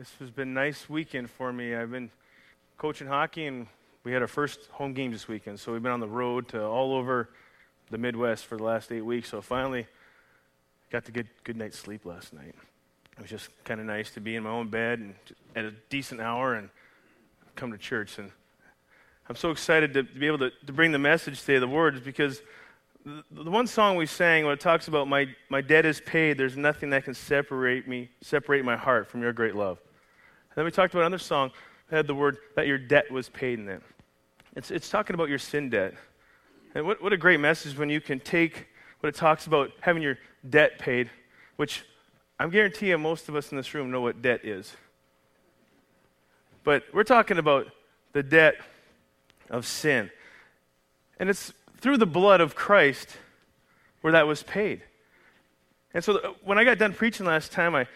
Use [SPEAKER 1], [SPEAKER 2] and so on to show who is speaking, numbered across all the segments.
[SPEAKER 1] This has been a nice weekend for me. I've been coaching hockey, and we had our first home game this weekend. So we've been on the road to all over the Midwest for the last eight weeks. So finally, got to get good night's sleep last night. It was just kind of nice to be in my own bed and at a decent hour and come to church. And I'm so excited to, be able to, to bring the message today, the words, because the, the one song we sang when it talks about my, my debt is paid, there's nothing that can separate me, separate my heart from your great love. And then we talked about another song that had the word that your debt was paid in it. It's, it's talking about your sin debt. And what, what a great message when you can take what it talks about having your debt paid, which I'm guaranteeing most of us in this room know what debt is. But we're talking about the debt of sin. And it's through the blood of Christ where that was paid. And so uh, when I got done preaching last time, I,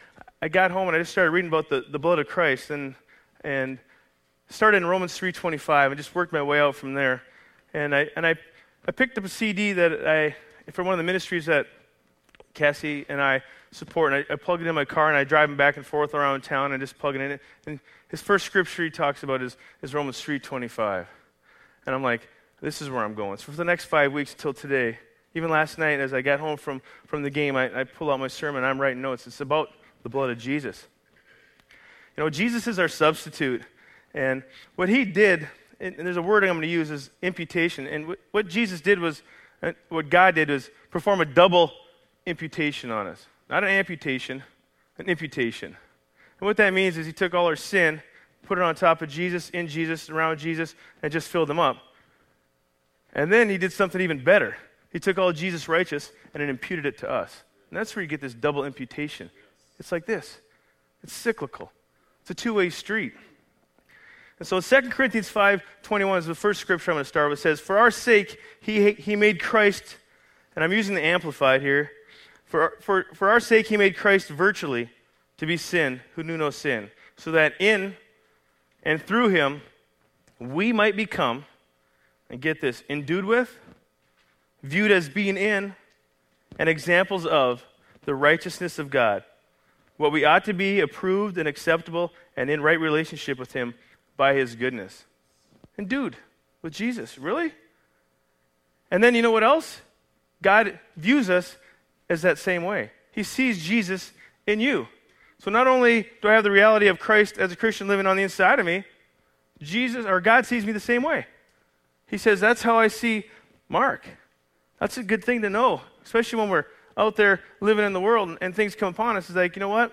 [SPEAKER 1] I got home and I just started reading about the, the blood of Christ and, and started in Romans 3.25 and just worked my way out from there. And I, and I, I picked up a CD that I, from one of the ministries that Cassie and I support, and I, I plug it in my car and I drive him back and forth around town and just plug it in. And his first scripture he talks about is, is Romans 3.25. And I'm like, this is where I'm going. So for the next five weeks until today, even last night as I got home from, from the game, I, I pull out my sermon, I'm writing notes. It's about the blood of Jesus. You know, Jesus is our substitute. And what he did, and there's a word I'm going to use, is imputation. And what Jesus did was, uh, what God did was perform a double imputation on us. Not an amputation, an imputation. And what that means is he took all our sin, put it on top of Jesus, in Jesus, around Jesus, and just filled them up. And then he did something even better. He took all Jesus' righteous and then imputed it to us. And that's where you get this double imputation. It's like this it's cyclical, it's a two way street. And so 2 Corinthians 5 21 is the first scripture I'm going to start with. It says, For our sake, he, he made Christ, and I'm using the Amplified here. For, for, for our sake, he made Christ virtually to be sin who knew no sin, so that in and through him we might become, and get this, endued with, viewed as being in, and examples of the righteousness of God what we ought to be approved and acceptable and in right relationship with Him by His goodness. And dude, with Jesus, really? And then you know what else? God views us as that same way. He sees Jesus in you. So not only do I have the reality of Christ as a Christian living on the inside of me, Jesus or God sees me the same way. He says, That's how I see Mark. That's a good thing to know, especially when we're out there living in the world and, and things come upon us, is like, you know what?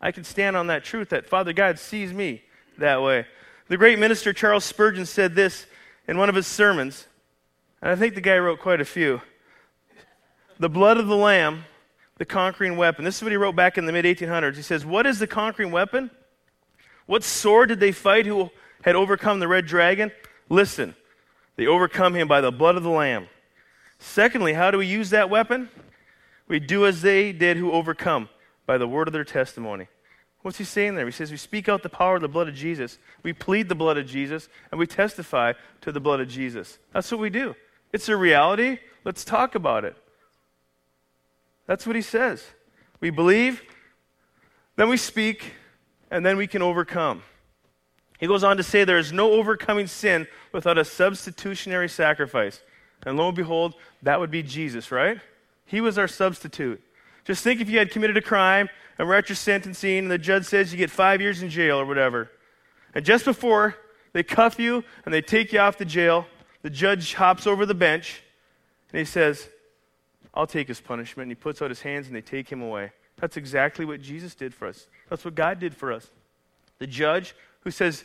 [SPEAKER 1] I can stand on that truth that Father God sees me that way. The great minister Charles Spurgeon said this in one of his sermons, and I think the guy wrote quite a few. The blood of the Lamb, the conquering weapon. This is what he wrote back in the mid 1800s. He says, What is the conquering weapon? What sword did they fight who had overcome the red dragon? Listen, they overcome him by the blood of the Lamb. Secondly, how do we use that weapon? We do as they did who overcome by the word of their testimony. What's he saying there? He says we speak out the power of the blood of Jesus. We plead the blood of Jesus, and we testify to the blood of Jesus. That's what we do. It's a reality. Let's talk about it. That's what he says. We believe, then we speak, and then we can overcome. He goes on to say there is no overcoming sin without a substitutionary sacrifice. And lo and behold, that would be Jesus, right? He was our substitute. Just think if you had committed a crime and we're at your sentencing and the judge says you get five years in jail or whatever. And just before they cuff you and they take you off the jail, the judge hops over the bench and he says, I'll take his punishment. And he puts out his hands and they take him away. That's exactly what Jesus did for us. That's what God did for us. The judge who says,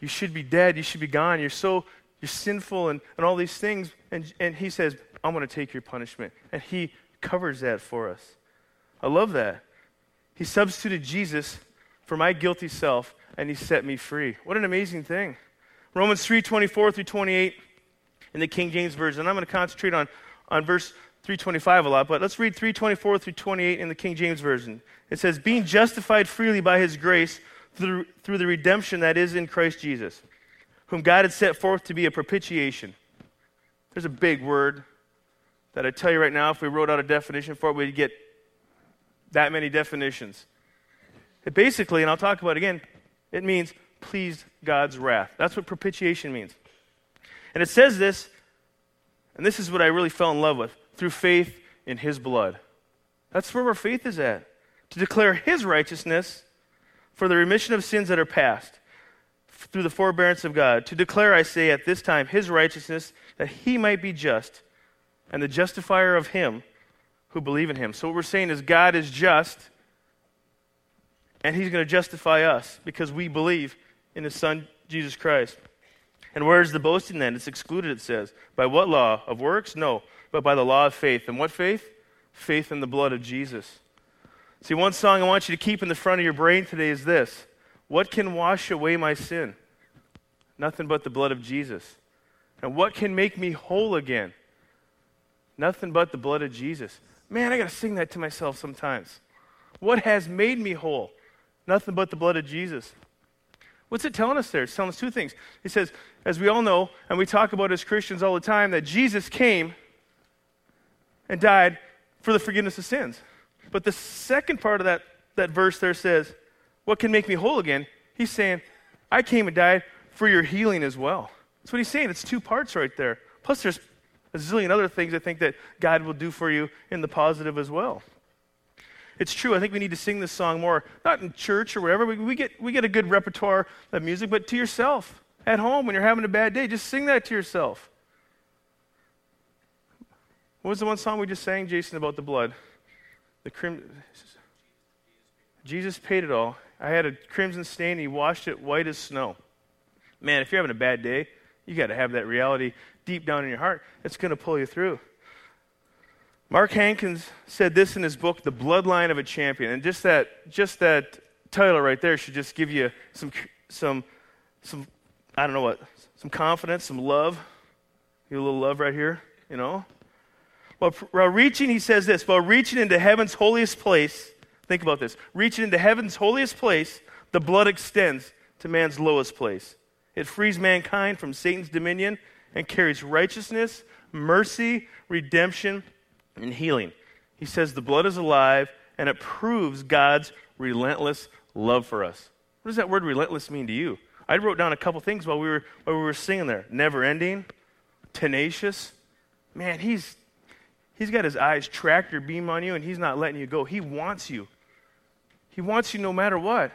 [SPEAKER 1] You should be dead, you should be gone, you're so you're sinful and, and all these things. And, and he says, I'm going to take your punishment. And he covers that for us. I love that. He substituted Jesus for my guilty self and he set me free. What an amazing thing. Romans 3 24 through 28 in the King James Version. I'm going to concentrate on, on verse 325 a lot, but let's read 324 through 28 in the King James Version. It says, Being justified freely by his grace through, through the redemption that is in Christ Jesus, whom God had set forth to be a propitiation. There's a big word that I tell you right now, if we wrote out a definition for it, we'd get that many definitions. It basically, and I'll talk about it again, it means pleased God's wrath. That's what propitiation means. And it says this, and this is what I really fell in love with through faith in his blood. That's where our faith is at. To declare his righteousness for the remission of sins that are past through the forbearance of God. To declare, I say, at this time, his righteousness, that he might be just and the justifier of him who believe in him. So, what we're saying is God is just, and he's going to justify us because we believe in his son, Jesus Christ. And where is the boasting then? It's excluded, it says. By what law? Of works? No, but by the law of faith. And what faith? Faith in the blood of Jesus. See, one song I want you to keep in the front of your brain today is this What can wash away my sin? Nothing but the blood of Jesus. And what can make me whole again? Nothing but the blood of Jesus. Man, I got to sing that to myself sometimes. What has made me whole? Nothing but the blood of Jesus. What's it telling us there? It's telling us two things. It says, as we all know, and we talk about as Christians all the time, that Jesus came and died for the forgiveness of sins. But the second part of that, that verse there says, What can make me whole again? He's saying, I came and died for your healing as well. That's what he's saying. It's two parts right there. Plus, there's a zillion other things I think that God will do for you in the positive as well. It's true. I think we need to sing this song more, not in church or wherever. We, we, get, we get a good repertoire of music, but to yourself at home when you're having a bad day. Just sing that to yourself. What was the one song we just sang, Jason, about the blood? The crim- Jesus paid it all. I had a crimson stain, he washed it white as snow. Man, if you're having a bad day, you got to have that reality deep down in your heart. It's going to pull you through. Mark Hankins said this in his book, The Bloodline of a Champion. And just that, just that title right there should just give you some, some, some, I don't know what, some confidence, some love. You a little love right here, you know? While, while reaching, he says this, while reaching into heaven's holiest place, think about this, reaching into heaven's holiest place, the blood extends to man's lowest place. It frees mankind from Satan's dominion and carries righteousness, mercy, redemption, and healing. He says the blood is alive and it proves God's relentless love for us. What does that word relentless mean to you? I wrote down a couple things while we were, while we were singing there never ending, tenacious. Man, he's, he's got his eyes tractor beam on you and he's not letting you go. He wants you. He wants you no matter what.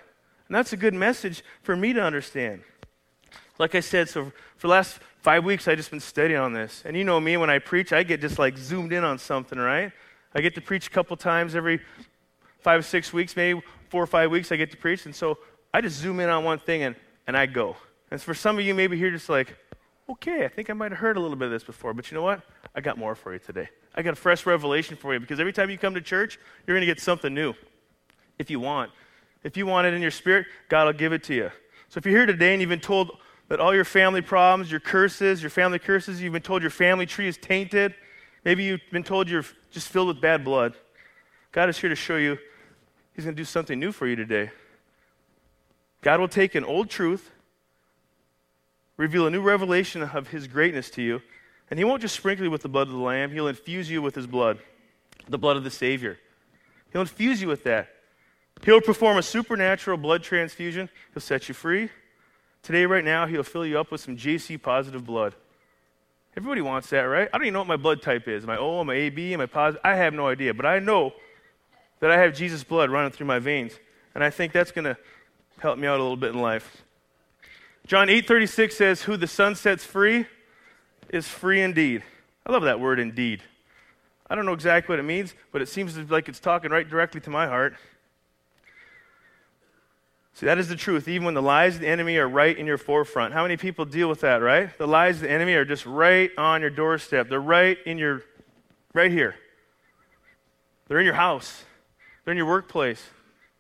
[SPEAKER 1] And that's a good message for me to understand. Like I said, so for the last five weeks, I've just been studying on this. And you know me, when I preach, I get just like zoomed in on something, right? I get to preach a couple times every five or six weeks, maybe four or five weeks, I get to preach. And so I just zoom in on one thing and, and I go. And for some of you, maybe here, just like, okay, I think I might have heard a little bit of this before, but you know what? I got more for you today. I got a fresh revelation for you because every time you come to church, you're going to get something new if you want. If you want it in your spirit, God will give it to you. So if you're here today and you've been told that all your family problems, your curses, your family curses, you've been told your family tree is tainted. Maybe you've been told you're just filled with bad blood. God is here to show you He's going to do something new for you today. God will take an old truth, reveal a new revelation of His greatness to you, and He won't just sprinkle you with the blood of the Lamb, He'll infuse you with His blood, the blood of the Savior. He'll infuse you with that. He'll perform a supernatural blood transfusion, He'll set you free. Today, right now, he'll fill you up with some JC positive blood. Everybody wants that, right? I don't even know what my blood type is. Am I O, am I AB, am I positive? I have no idea, but I know that I have Jesus' blood running through my veins. And I think that's going to help me out a little bit in life. John 8:36 says, "Who the Son sets free is free indeed." I love that word indeed. I don't know exactly what it means, but it seems like it's talking right directly to my heart. See, that is the truth, even when the lies of the enemy are right in your forefront. How many people deal with that, right? The lies of the enemy are just right on your doorstep. They're right in your, right here. They're in your house. They're in your workplace.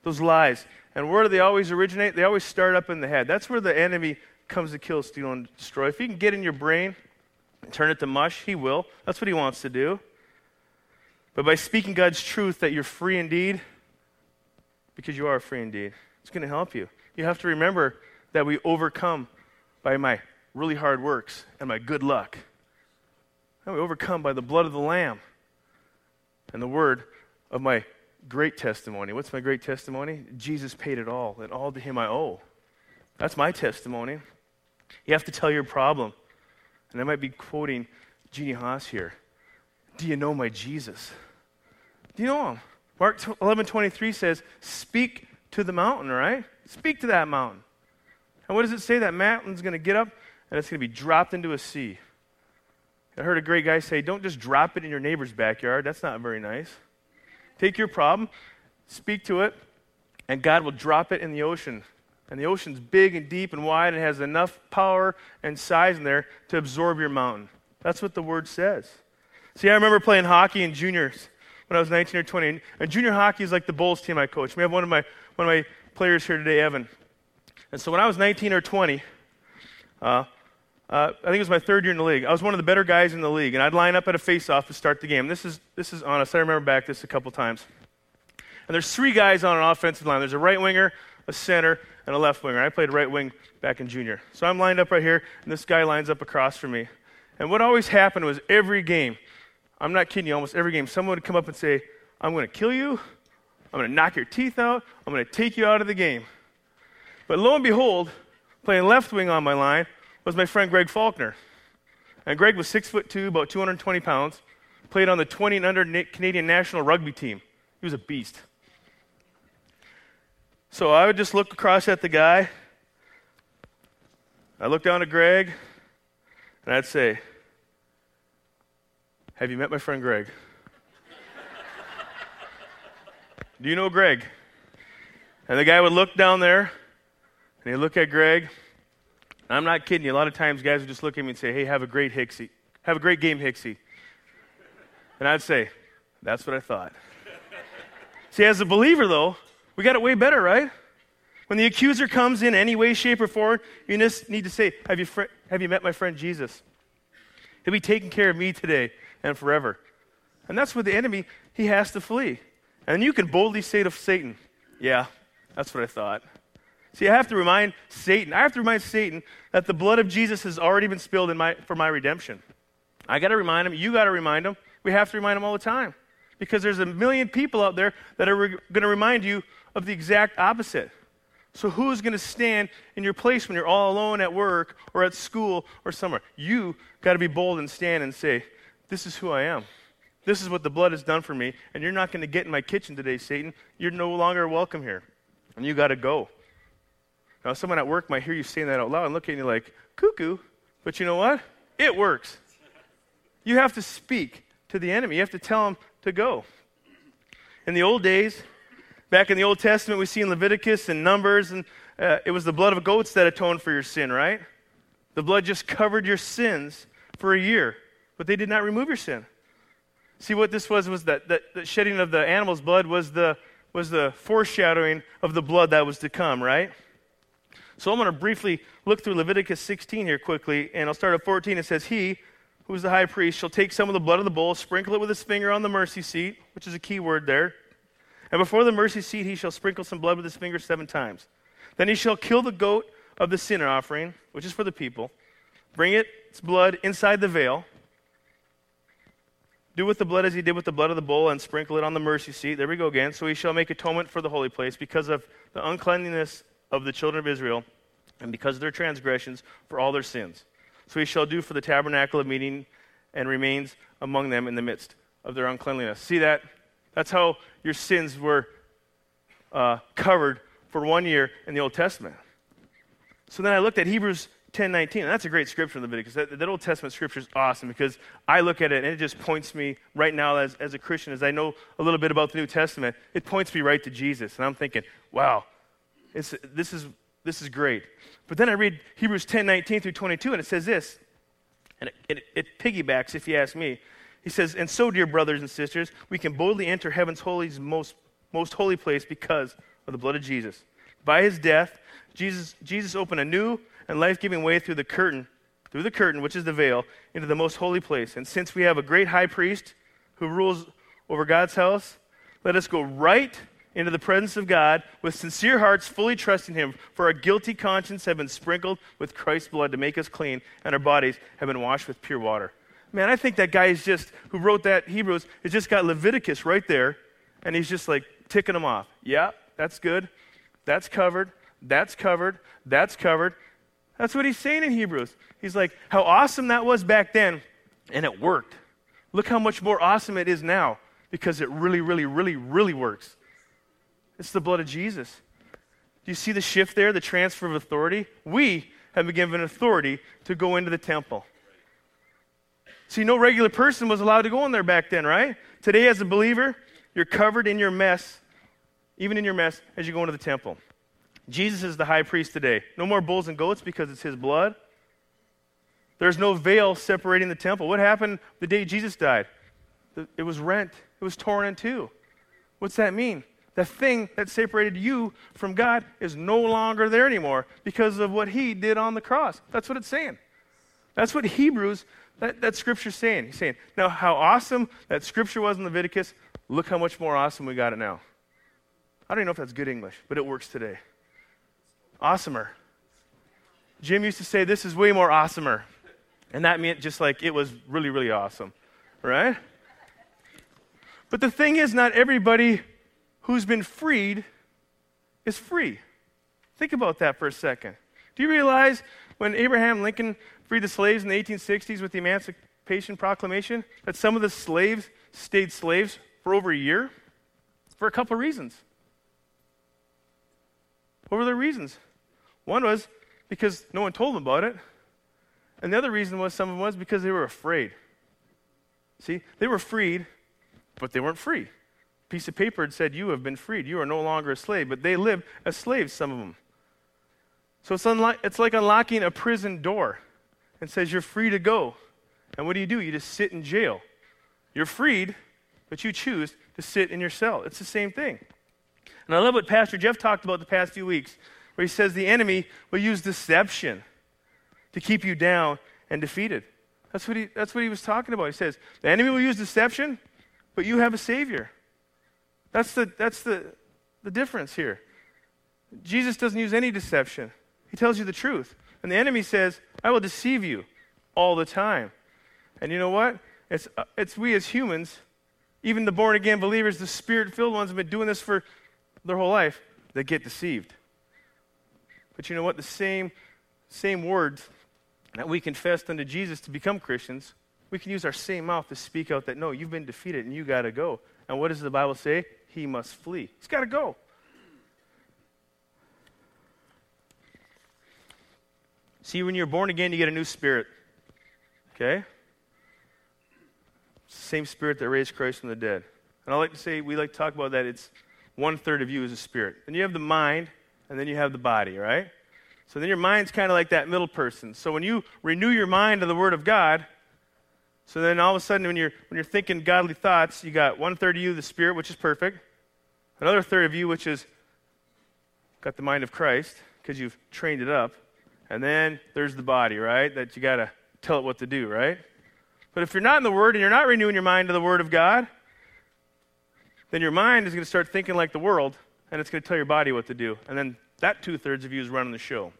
[SPEAKER 1] Those lies. And where do they always originate? They always start up in the head. That's where the enemy comes to kill, steal, and destroy. If he can get in your brain and turn it to mush, he will. That's what he wants to do. But by speaking God's truth that you're free indeed, because you are free indeed, it's going to help you. You have to remember that we overcome by my really hard works and my good luck. And we overcome by the blood of the Lamb and the word of my great testimony. What's my great testimony? Jesus paid it all, and all to him I owe. That's my testimony. You have to tell your problem. And I might be quoting Jeannie Haas here. Do you know my Jesus? Do you know him? Mark 11 23 says, Speak to the mountain, right? Speak to that mountain. And what does it say? That mountain's going to get up and it's going to be dropped into a sea. I heard a great guy say, Don't just drop it in your neighbor's backyard. That's not very nice. Take your problem, speak to it, and God will drop it in the ocean. And the ocean's big and deep and wide and has enough power and size in there to absorb your mountain. That's what the word says. See, I remember playing hockey in juniors when I was 19 or 20. And junior hockey is like the Bulls team I coach. We have one of my, one of my players here today, Evan. And so when I was 19 or 20, uh, uh, I think it was my third year in the league. I was one of the better guys in the league, and I'd line up at a face-off to start the game. This is this is honest. I remember back this a couple times. And there's three guys on an offensive line. There's a right winger, a center, and a left winger. I played right wing back in junior. So I'm lined up right here, and this guy lines up across from me. And what always happened was every game, I'm not kidding you, almost every game, someone would come up and say, I'm going to kill you. I'm going to knock your teeth out. I'm going to take you out of the game. But lo and behold, playing left wing on my line was my friend Greg Faulkner. And Greg was six foot two, about 220 pounds, played on the 20 and under Canadian national rugby team. He was a beast. So I would just look across at the guy. I look down at Greg, and I'd say, Have you met my friend Greg? Do you know Greg? And the guy would look down there, and he'd look at Greg. I'm not kidding you. A lot of times, guys would just look at me and say, Hey, have a great Hicksy. Have a great game, Hicksy. And I'd say, That's what I thought. See, as a believer, though, we got it way better, right? When the accuser comes in any way, shape, or form, you just need to say, Have you, fr- have you met my friend Jesus? He'll be taking care of me today and forever. And that's where the enemy, he has to flee. And you can boldly say to Satan, Yeah, that's what I thought. See, I have to remind Satan, I have to remind Satan that the blood of Jesus has already been spilled my, for my redemption. I got to remind him, you got to remind him. We have to remind him all the time. Because there's a million people out there that are re- going to remind you of the exact opposite. So, who's going to stand in your place when you're all alone at work or at school or somewhere? You got to be bold and stand and say, This is who I am. This is what the blood has done for me, and you're not going to get in my kitchen today, Satan. You're no longer welcome here, and you got to go. Now, someone at work might hear you saying that out loud and look at you like, cuckoo, but you know what? It works. You have to speak to the enemy, you have to tell him to go. In the old days, back in the Old Testament, we see in Leviticus and Numbers, and uh, it was the blood of goats that atoned for your sin, right? The blood just covered your sins for a year, but they did not remove your sin. See, what this was was that, that the shedding of the animal's blood was the, was the foreshadowing of the blood that was to come, right? So I'm going to briefly look through Leviticus 16 here quickly, and I'll start at 14. It says, He, who is the high priest, shall take some of the blood of the bull, sprinkle it with his finger on the mercy seat, which is a key word there. And before the mercy seat, he shall sprinkle some blood with his finger seven times. Then he shall kill the goat of the sin offering, which is for the people, bring it, its blood inside the veil do with the blood as he did with the blood of the bull and sprinkle it on the mercy seat. There we go again. So he shall make atonement for the holy place because of the uncleanness of the children of Israel and because of their transgressions for all their sins. So he shall do for the tabernacle of meeting and remains among them in the midst of their uncleanliness. See that? That's how your sins were uh, covered for one year in the Old Testament. So then I looked at Hebrews 10 19. that's a great scripture in Leviticus. That, that Old Testament scripture is awesome because I look at it and it just points me right now as, as a Christian, as I know a little bit about the New Testament, it points me right to Jesus. And I'm thinking, wow, this, is, this is great. But then I read Hebrews 10 19 through 22, and it says this, and it, it, it piggybacks, if you ask me. He says, And so, dear brothers and sisters, we can boldly enter heaven's holy's most, most holy place because of the blood of Jesus. By his death, Jesus, Jesus opened a new and life giving way through the curtain, through the curtain, which is the veil, into the most holy place. And since we have a great high priest who rules over God's house, let us go right into the presence of God with sincere hearts, fully trusting Him. For our guilty conscience have been sprinkled with Christ's blood to make us clean, and our bodies have been washed with pure water. Man, I think that guy is just, who wrote that Hebrews, has just got Leviticus right there, and he's just like, ticking them off. Yeah, that's good. That's covered. That's covered. That's covered. That's what he's saying in Hebrews. He's like, how awesome that was back then, and it worked. Look how much more awesome it is now because it really, really, really, really works. It's the blood of Jesus. Do you see the shift there, the transfer of authority? We have been given authority to go into the temple. See, no regular person was allowed to go in there back then, right? Today, as a believer, you're covered in your mess, even in your mess, as you go into the temple. Jesus is the high priest today. No more bulls and goats because it's his blood. There's no veil separating the temple. What happened the day Jesus died? It was rent, it was torn in two. What's that mean? The thing that separated you from God is no longer there anymore because of what he did on the cross. That's what it's saying. That's what Hebrews, that, that scripture's saying. He's saying, now how awesome that scripture was in Leviticus, look how much more awesome we got it now. I don't even know if that's good English, but it works today. Awesomer. Jim used to say, this is way more awesomer. And that meant just like it was really, really awesome, right? But the thing is, not everybody who's been freed is free. Think about that for a second. Do you realize when Abraham Lincoln freed the slaves in the 1860s with the Emancipation Proclamation that some of the slaves stayed slaves for over a year? For a couple of reasons. What were the reasons? One was because no one told them about it. And the other reason was some of them was because they were afraid. See, they were freed, but they weren't free A piece of paper had said, You have been freed. You are no longer a slave. But they lived as slaves, some of them. So it's, unlo- it's like unlocking a prison door and says, You're free to go. And what do you do? You just sit in jail. You're freed, but you choose to sit in your cell. It's the same thing. And I love what Pastor Jeff talked about the past few weeks, where he says the enemy will use deception to keep you down and defeated. That's what he, that's what he was talking about. He says, The enemy will use deception, but you have a Savior. That's the, that's the, the difference here. Jesus doesn't use any deception, he tells you the truth. And the enemy says, I will deceive you all the time. And you know what? It's, it's we as humans, even the born again believers, the spirit filled ones have been doing this for their whole life, that get deceived. But you know what? The same, same words that we confessed unto Jesus to become Christians, we can use our same mouth to speak out that no, you've been defeated and you got to go. And what does the Bible say? he must flee. He's got to go. See, when you're born again, you get a new spirit. Okay? Same spirit that raised Christ from the dead. And I like to say, we like to talk about that. It's one third of you is a spirit. And you have the mind, and then you have the body, right? So then your mind's kind of like that middle person. So when you renew your mind to the Word of God, so then all of a sudden, when you're, when you're thinking godly thoughts, you got one third of you, the Spirit, which is perfect. Another third of you, which is got the mind of Christ, because you've trained it up. And then there's the body, right? That you got to tell it what to do, right? But if you're not in the Word and you're not renewing your mind to the Word of God, then your mind is going to start thinking like the world, and it's going to tell your body what to do. And then that two thirds of you is running the show.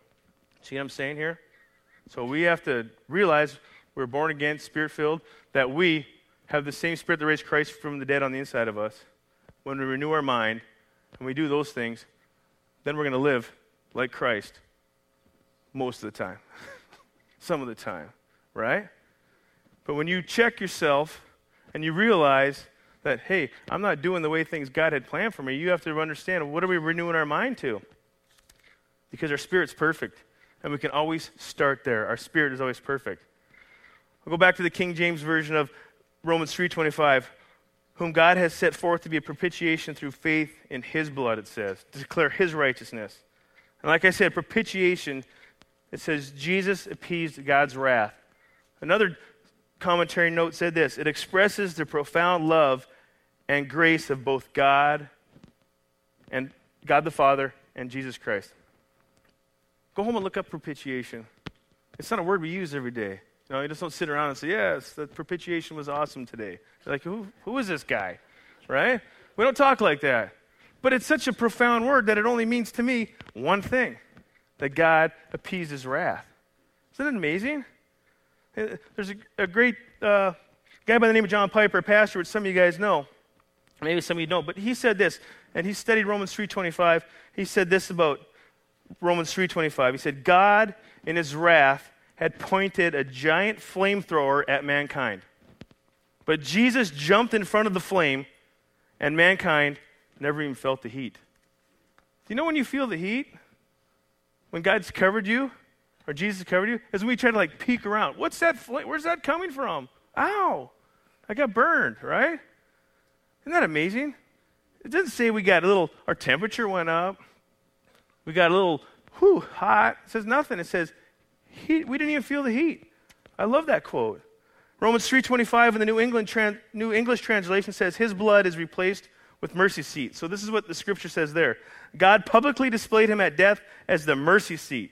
[SPEAKER 1] See what I'm saying here? So we have to realize we're born again, spirit filled, that we have the same spirit that raised Christ from the dead on the inside of us. When we renew our mind and we do those things, then we're going to live like Christ most of the time, some of the time, right? But when you check yourself and you realize that, hey, I'm not doing the way things God had planned for me, you have to understand what are we renewing our mind to? Because our spirit's perfect. And we can always start there. Our spirit is always perfect. I'll go back to the King James Version of Romans 3:25, whom God has set forth to be a propitiation through faith in his blood, it says, to declare his righteousness. And like I said, propitiation, it says Jesus appeased God's wrath. Another commentary note said this it expresses the profound love and grace of both God and God the Father and Jesus Christ. Go home and look up propitiation. It's not a word we use every day. You know, you just don't sit around and say, yes, the propitiation was awesome today. You're like, who, who is this guy? Right? We don't talk like that. But it's such a profound word that it only means to me one thing that God appeased his wrath. Isn't it amazing? There's a, a great uh, guy by the name of John Piper, a pastor, which some of you guys know. Maybe some of you don't. But he said this and he studied Romans 3:25. He said this about Romans 3:25. He said, "God in his wrath had pointed a giant flamethrower at mankind. But Jesus jumped in front of the flame, and mankind never even felt the heat." Do you know when you feel the heat? When God's covered you, or Jesus covered you, is when we try to like peek around. What's that flame? Where's that coming from? Ow! I got burned, right? Isn't that amazing? It doesn't say we got a little, our temperature went up. We got a little, whew, hot. It says nothing. It says, heat. we didn't even feel the heat. I love that quote. Romans 3.25 in the New, England New English translation says, his blood is replaced with mercy seat. So this is what the scripture says there. God publicly displayed him at death as the mercy seat,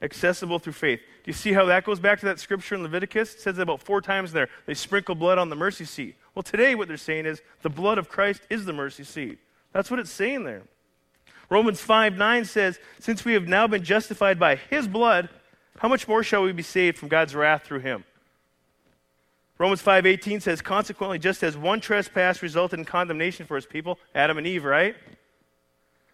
[SPEAKER 1] accessible through faith. Do you see how that goes back to that scripture in Leviticus? It says it about four times there. They sprinkle blood on the mercy seat. Well, today what they're saying is the blood of Christ is the mercy seat. That's what it's saying there. Romans 5 9 says, Since we have now been justified by his blood, how much more shall we be saved from God's wrath through him? Romans 5:18 says consequently just as one trespass resulted in condemnation for his people Adam and Eve right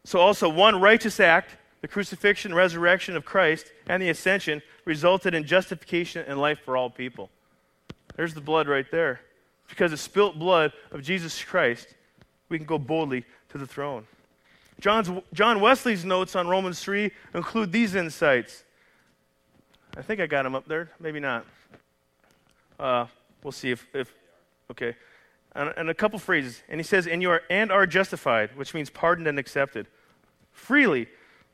[SPEAKER 1] so also one righteous act the crucifixion resurrection of Christ and the ascension resulted in justification and life for all people there's the blood right there because the spilt blood of Jesus Christ we can go boldly to the throne John's, John Wesley's notes on Romans 3 include these insights I think I got them up there maybe not uh, We'll see if, if okay. And, and a couple phrases. And he says, and you are and are justified, which means pardoned and accepted. Freely,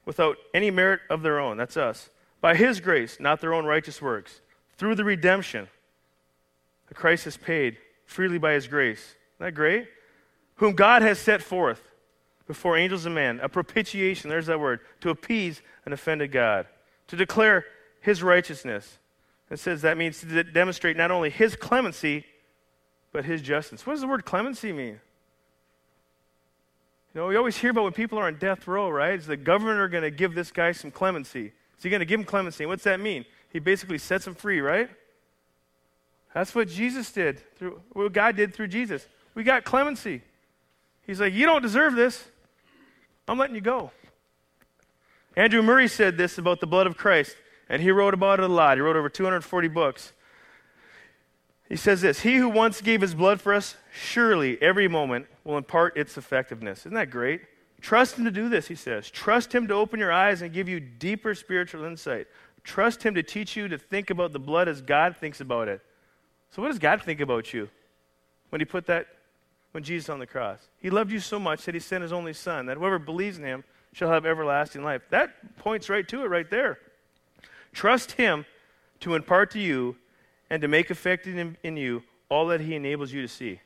[SPEAKER 1] without any merit of their own. That's us. By his grace, not their own righteous works. Through the redemption that Christ has paid freely by his grace. Isn't that great? Whom God has set forth before angels and men, a propitiation, there's that word, to appease an offended God, to declare his righteousness it says that means to demonstrate not only his clemency, but his justice. What does the word clemency mean? You know, we always hear about when people are on death row, right? Is the governor going to give this guy some clemency? Is he going to give him clemency? What's that mean? He basically sets him free, right? That's what Jesus did through what God did through Jesus. We got clemency. He's like, You don't deserve this. I'm letting you go. Andrew Murray said this about the blood of Christ. And he wrote about it a lot. He wrote over 240 books. He says this He who once gave his blood for us, surely every moment will impart its effectiveness. Isn't that great? Trust him to do this, he says. Trust him to open your eyes and give you deeper spiritual insight. Trust him to teach you to think about the blood as God thinks about it. So, what does God think about you when he put that, when Jesus on the cross? He loved you so much that he sent his only son, that whoever believes in him shall have everlasting life. That points right to it right there. Trust Him to impart to you and to make effective in, in you all that He enables you to see. Isn't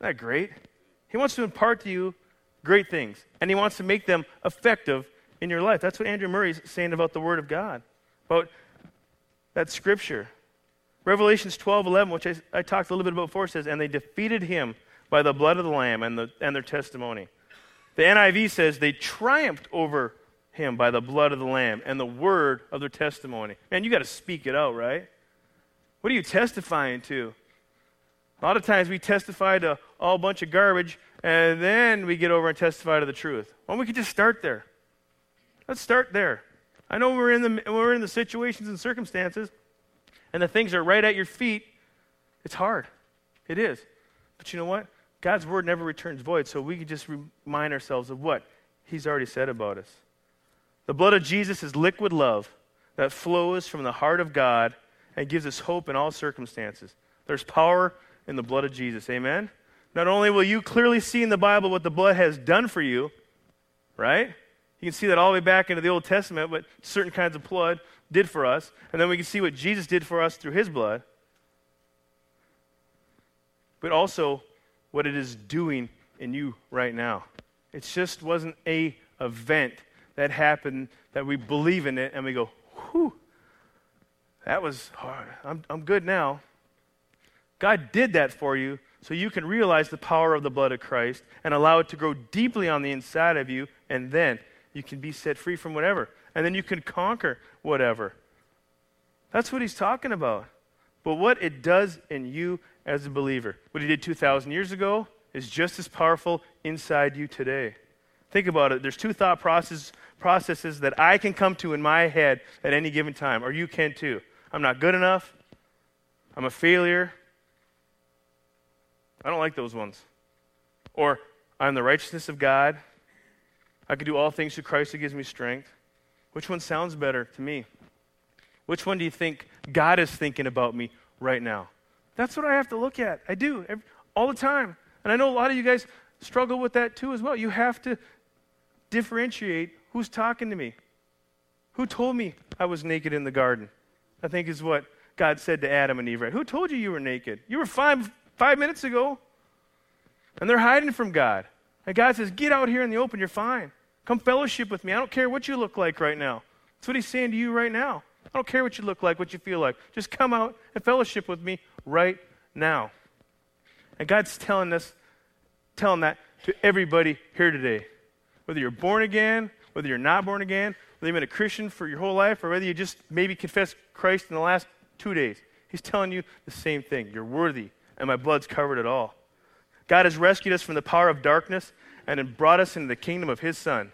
[SPEAKER 1] that great? He wants to impart to you great things, and He wants to make them effective in your life. That's what Andrew Murray's saying about the Word of God, about that Scripture. Revelations 12 11, which I, I talked a little bit about before, says, And they defeated him by the blood of the Lamb and, the, and their testimony. The NIV says they triumphed over him by the blood of the Lamb and the word of their testimony. Man, you got to speak it out, right? What are you testifying to? A lot of times we testify to all bunch of garbage and then we get over and testify to the truth. Well, we could just start there. Let's start there. I know we're in the, we're in the situations and circumstances and the things are right at your feet. It's hard. It is. But you know what? God's word never returns void, so we can just remind ourselves of what He's already said about us. The blood of Jesus is liquid love that flows from the heart of God and gives us hope in all circumstances. There's power in the blood of Jesus. Amen? Not only will you clearly see in the Bible what the blood has done for you, right? You can see that all the way back into the Old Testament, what certain kinds of blood did for us. And then we can see what Jesus did for us through his blood. But also what it is doing in you right now. It just wasn't a event that happened that we believe in it and we go, whew, that was hard. I'm, I'm good now. God did that for you so you can realize the power of the blood of Christ and allow it to grow deeply on the inside of you, and then you can be set free from whatever. And then you can conquer whatever. That's what he's talking about. But what it does in you as a believer. What he did 2,000 years ago is just as powerful inside you today. Think about it. There's two thought process, processes that I can come to in my head at any given time, or you can too. I'm not good enough. I'm a failure. I don't like those ones. Or I'm the righteousness of God. I can do all things through Christ who gives me strength. Which one sounds better to me? Which one do you think God is thinking about me right now? That's what I have to look at. I do every, all the time. And I know a lot of you guys struggle with that too as well. You have to differentiate who's talking to me. Who told me I was naked in the garden? I think is what God said to Adam and Eve. Right? Who told you you were naked? You were five, five minutes ago. And they're hiding from God. And God says, Get out here in the open, you're fine. Come fellowship with me. I don't care what you look like right now. That's what he's saying to you right now. I don't care what you look like, what you feel like. Just come out and fellowship with me right now. And God's telling us, telling that to everybody here today. Whether you're born again, whether you're not born again, whether you've been a Christian for your whole life, or whether you just maybe confessed Christ in the last two days. He's telling you the same thing. You're worthy, and my blood's covered it all. God has rescued us from the power of darkness and brought us into the kingdom of his son,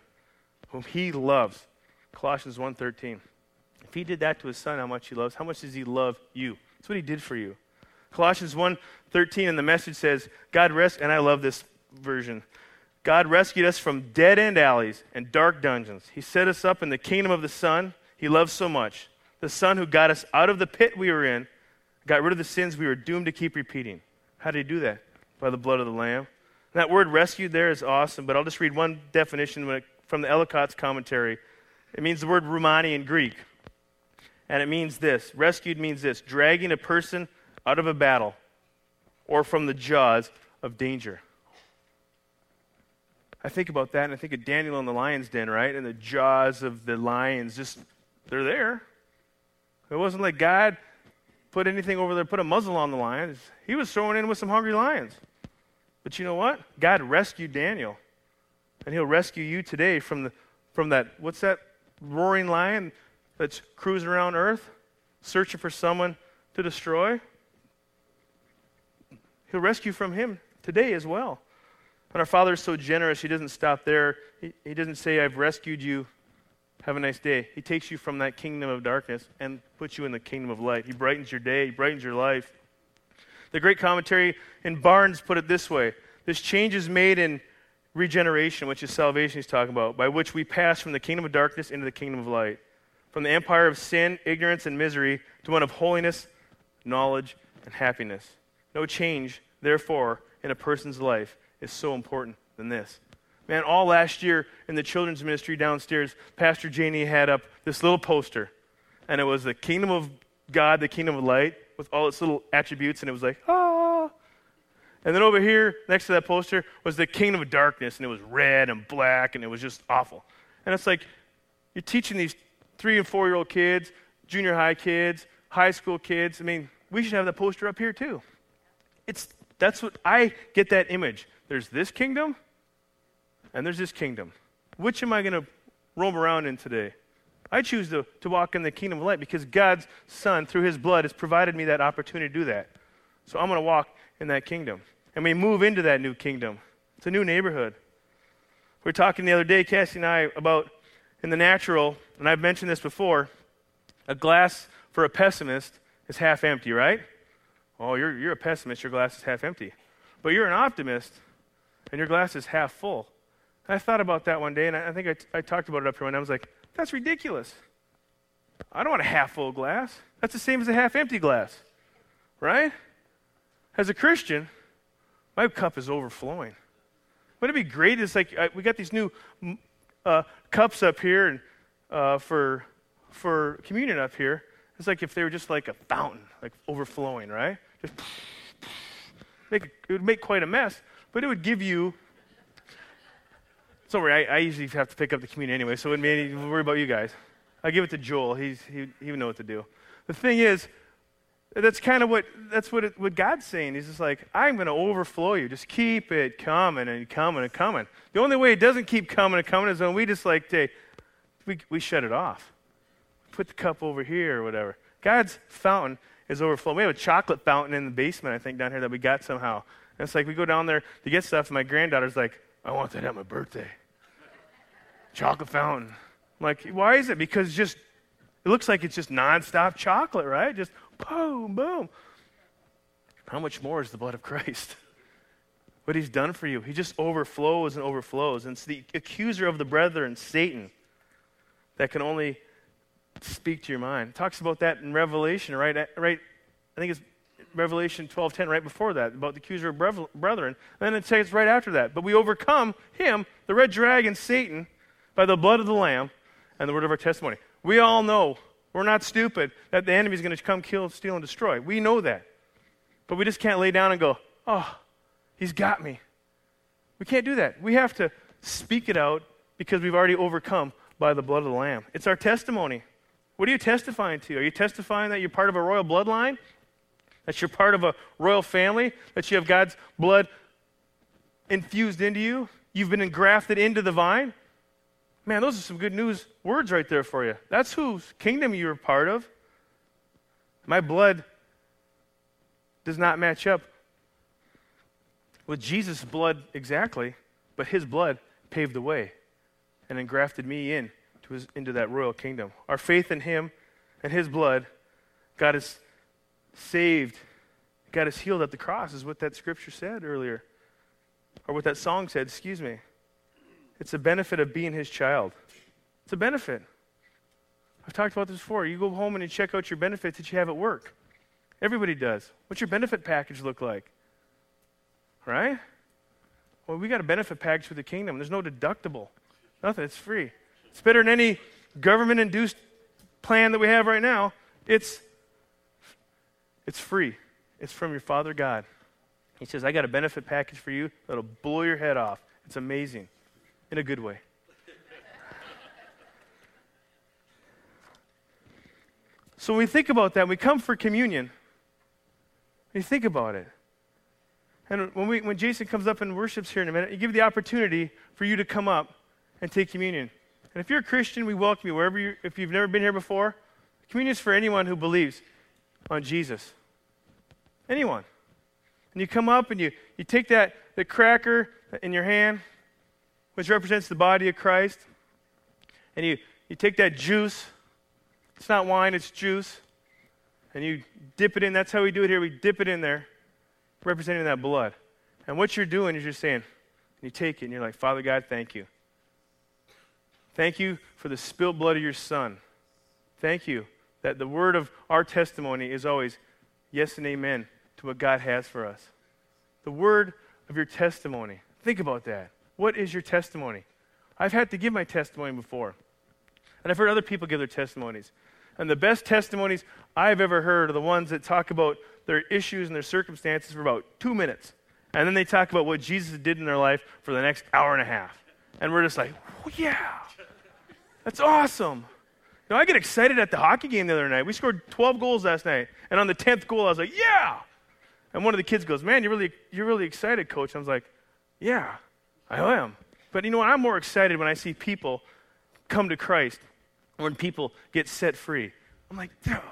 [SPEAKER 1] whom he loves. Colossians 1:13. If he did that to his son, how much he loves, how much does he love you? That's what he did for you. Colossians 1:13 and the message says, God rest and I love this version. God rescued us from dead end alleys and dark dungeons. He set us up in the kingdom of the Son he loves so much. The Son who got us out of the pit we were in, got rid of the sins we were doomed to keep repeating. How did he do that? By the blood of the Lamb. That word rescued there is awesome, but I'll just read one definition from the Ellicott's commentary. It means the word Rumani in Greek. And it means this rescued means this dragging a person out of a battle or from the jaws of danger. I think about that and I think of Daniel in the lion's den, right? And the jaws of the lions just, they're there. It wasn't like God put anything over there, put a muzzle on the lions. He was thrown in with some hungry lions. But you know what? God rescued Daniel. And he'll rescue you today from, the, from that, what's that roaring lion that's cruising around earth, searching for someone to destroy? He'll rescue from him today as well. And our Father is so generous, He doesn't stop there. He, he doesn't say, I've rescued you. Have a nice day. He takes you from that kingdom of darkness and puts you in the kingdom of light. He brightens your day, He brightens your life. The great commentary in Barnes put it this way this change is made in regeneration, which is salvation he's talking about, by which we pass from the kingdom of darkness into the kingdom of light, from the empire of sin, ignorance, and misery to one of holiness, knowledge, and happiness. No change, therefore, in a person's life is so important than this. Man, all last year in the children's ministry downstairs, Pastor Janie had up this little poster, and it was the kingdom of God, the kingdom of light, with all its little attributes, and it was like, ah. And then over here, next to that poster, was the kingdom of darkness, and it was red and black, and it was just awful. And it's like, you're teaching these three and four year old kids, junior high kids, high school kids. I mean, we should have that poster up here too. It's, that's what I get that image. There's this kingdom, and there's this kingdom. Which am I going to roam around in today? I choose to, to walk in the kingdom of light because God's Son, through His blood, has provided me that opportunity to do that. So I'm going to walk in that kingdom. And we move into that new kingdom. It's a new neighborhood. We were talking the other day, Cassie and I, about in the natural, and I've mentioned this before, a glass for a pessimist is half empty, right? Oh, you're, you're a pessimist, your glass is half empty. But you're an optimist, and your glass is half full. And I thought about that one day, and I, I think I, t- I talked about it up here, and I was like, that's ridiculous. I don't want a half full glass. That's the same as a half empty glass, right? As a Christian, my cup is overflowing. Wouldn't it be great? It's like uh, we got these new uh, cups up here and uh, for for communion up here. It's like if they were just like a fountain, like overflowing, right? Just make, it would make quite a mess, but it would give you don't worry, I, I, usually have to pick up the communion anyway, so it wouldn't be any worry about you guys. I give it to Joel. He's, he, he would know what to do. The thing is, that's kind of what that's what, it, what God's saying. He's just like, I'm going to overflow you. Just keep it coming and coming and coming. The only way it doesn't keep coming and coming is when we just like, hey, we, we shut it off. Put the cup over here or whatever. God's fountain is overflowing. We have a chocolate fountain in the basement, I think, down here that we got somehow. And it's like we go down there to get stuff, and my granddaughter's like, I want that at my birthday. Chocolate fountain. I'm like, why is it? Because just it looks like it's just nonstop chocolate, right? Just boom, boom. How much more is the blood of Christ? what he's done for you. He just overflows and overflows. And it's the accuser of the brethren, Satan, that can only speak to your mind. It talks about that in Revelation, right? Right. I think it's Revelation 12:10 right before that about the accuser of brethren. And then it says right after that, but we overcome him, the red dragon, Satan, by the blood of the lamb and the word of our testimony. We all know, we're not stupid, that the enemy is going to come kill, steal and destroy. We know that. But we just can't lay down and go, "Oh, he's got me." We can't do that. We have to speak it out because we've already overcome by the blood of the lamb. It's our testimony. What are you testifying to? Are you testifying that you're part of a royal bloodline? That you're part of a royal family? That you have God's blood infused into you? You've been engrafted into the vine? Man, those are some good news words right there for you. That's whose kingdom you're part of. My blood does not match up with Jesus' blood exactly, but his blood paved the way and engrafted me in his, into that royal kingdom. Our faith in him and his blood God us saved, got us healed at the cross, is what that scripture said earlier. Or what that song said, excuse me. It's a benefit of being his child. It's a benefit. I've talked about this before. You go home and you check out your benefits that you have at work. Everybody does. What's your benefit package look like? Right? Well, we got a benefit package for the kingdom. There's no deductible. Nothing. It's free. It's better than any government induced plan that we have right now. It's, it's free. It's from your Father God. He says, I got a benefit package for you that'll blow your head off. It's amazing in a good way. so when we think about that, we come for communion. You think about it. And when, we, when Jason comes up and worships here in a minute, you give the opportunity for you to come up and take communion. And if you're a Christian, we welcome you wherever you if you've never been here before. Communion is for anyone who believes on Jesus. Anyone. And you come up and you, you take that the cracker in your hand, which represents the body of Christ, and you, you take that juice. It's not wine, it's juice. And you dip it in. That's how we do it here. We dip it in there, representing that blood. And what you're doing is you're saying, you take it and you're like, Father God, thank you. Thank you for the spilled blood of your Son. Thank you that the word of our testimony is always yes and amen to what God has for us. The word of your testimony. Think about that. What is your testimony? I've had to give my testimony before. And I've heard other people give their testimonies. And the best testimonies I've ever heard are the ones that talk about their issues and their circumstances for about two minutes. And then they talk about what Jesus did in their life for the next hour and a half. And we're just like, oh, yeah, that's awesome. Know, I get excited at the hockey game the other night. We scored 12 goals last night. And on the 10th goal, I was like, yeah. And one of the kids goes, man, you're really, you're really excited, coach. I was like, yeah, I am. But you know what? I'm more excited when I see people come to Christ, when people get set free. I'm like, oh.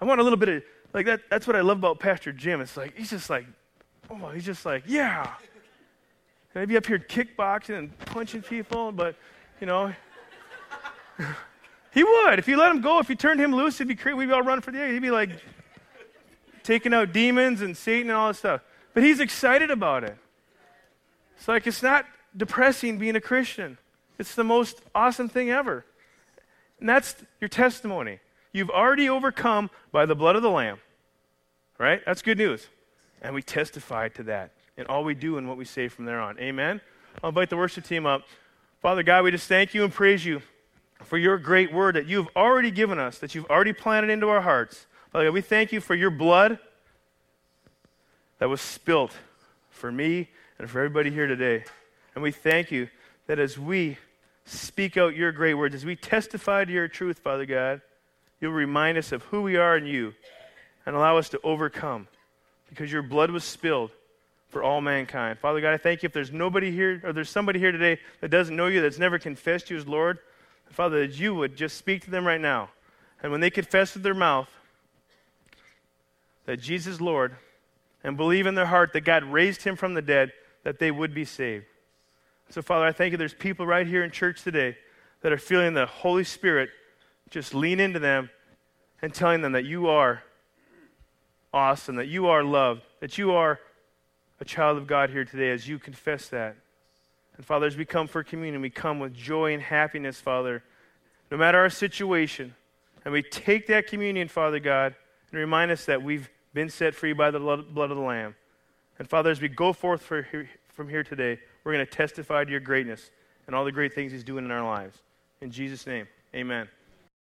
[SPEAKER 1] I want a little bit of, like, that, that's what I love about Pastor Jim. It's like, he's just like, oh, he's just like, yeah. And I'd be up here kickboxing and punching people, but, you know, he would. If you let him go, if you turned him loose, he'd be crazy. We'd all run for the air. He'd be like taking out demons and Satan and all this stuff. But he's excited about it. It's like it's not depressing being a Christian. It's the most awesome thing ever. And that's your testimony. You've already overcome by the blood of the Lamb. Right? That's good news. And we testify to that in all we do and what we say from there on. Amen? I'll invite the worship team up. Father God, we just thank you and praise you for your great word that you've already given us, that you've already planted into our hearts. Father God, we thank you for your blood that was spilt for me and for everybody here today. And we thank you that as we speak out your great words, as we testify to your truth, Father God, you'll remind us of who we are in you and allow us to overcome because your blood was spilled for all mankind. Father God, I thank you if there's nobody here or there's somebody here today that doesn't know you, that's never confessed you as Lord, Father, that you would just speak to them right now. And when they confess with their mouth that Jesus is Lord, and believe in their heart that God raised him from the dead, that they would be saved. So, Father, I thank you there's people right here in church today that are feeling the Holy Spirit just lean into them and telling them that you are awesome, that you are loved, that you are a child of God here today as you confess that. And Father, as we come for communion, we come with joy and happiness, Father, no matter our situation. And we take that communion, Father God, and remind us that we've been set free by the blood of the Lamb. And Father, as we go forth from here today, we're going to testify to your greatness and all the great things He's doing in our lives. In Jesus' name, amen.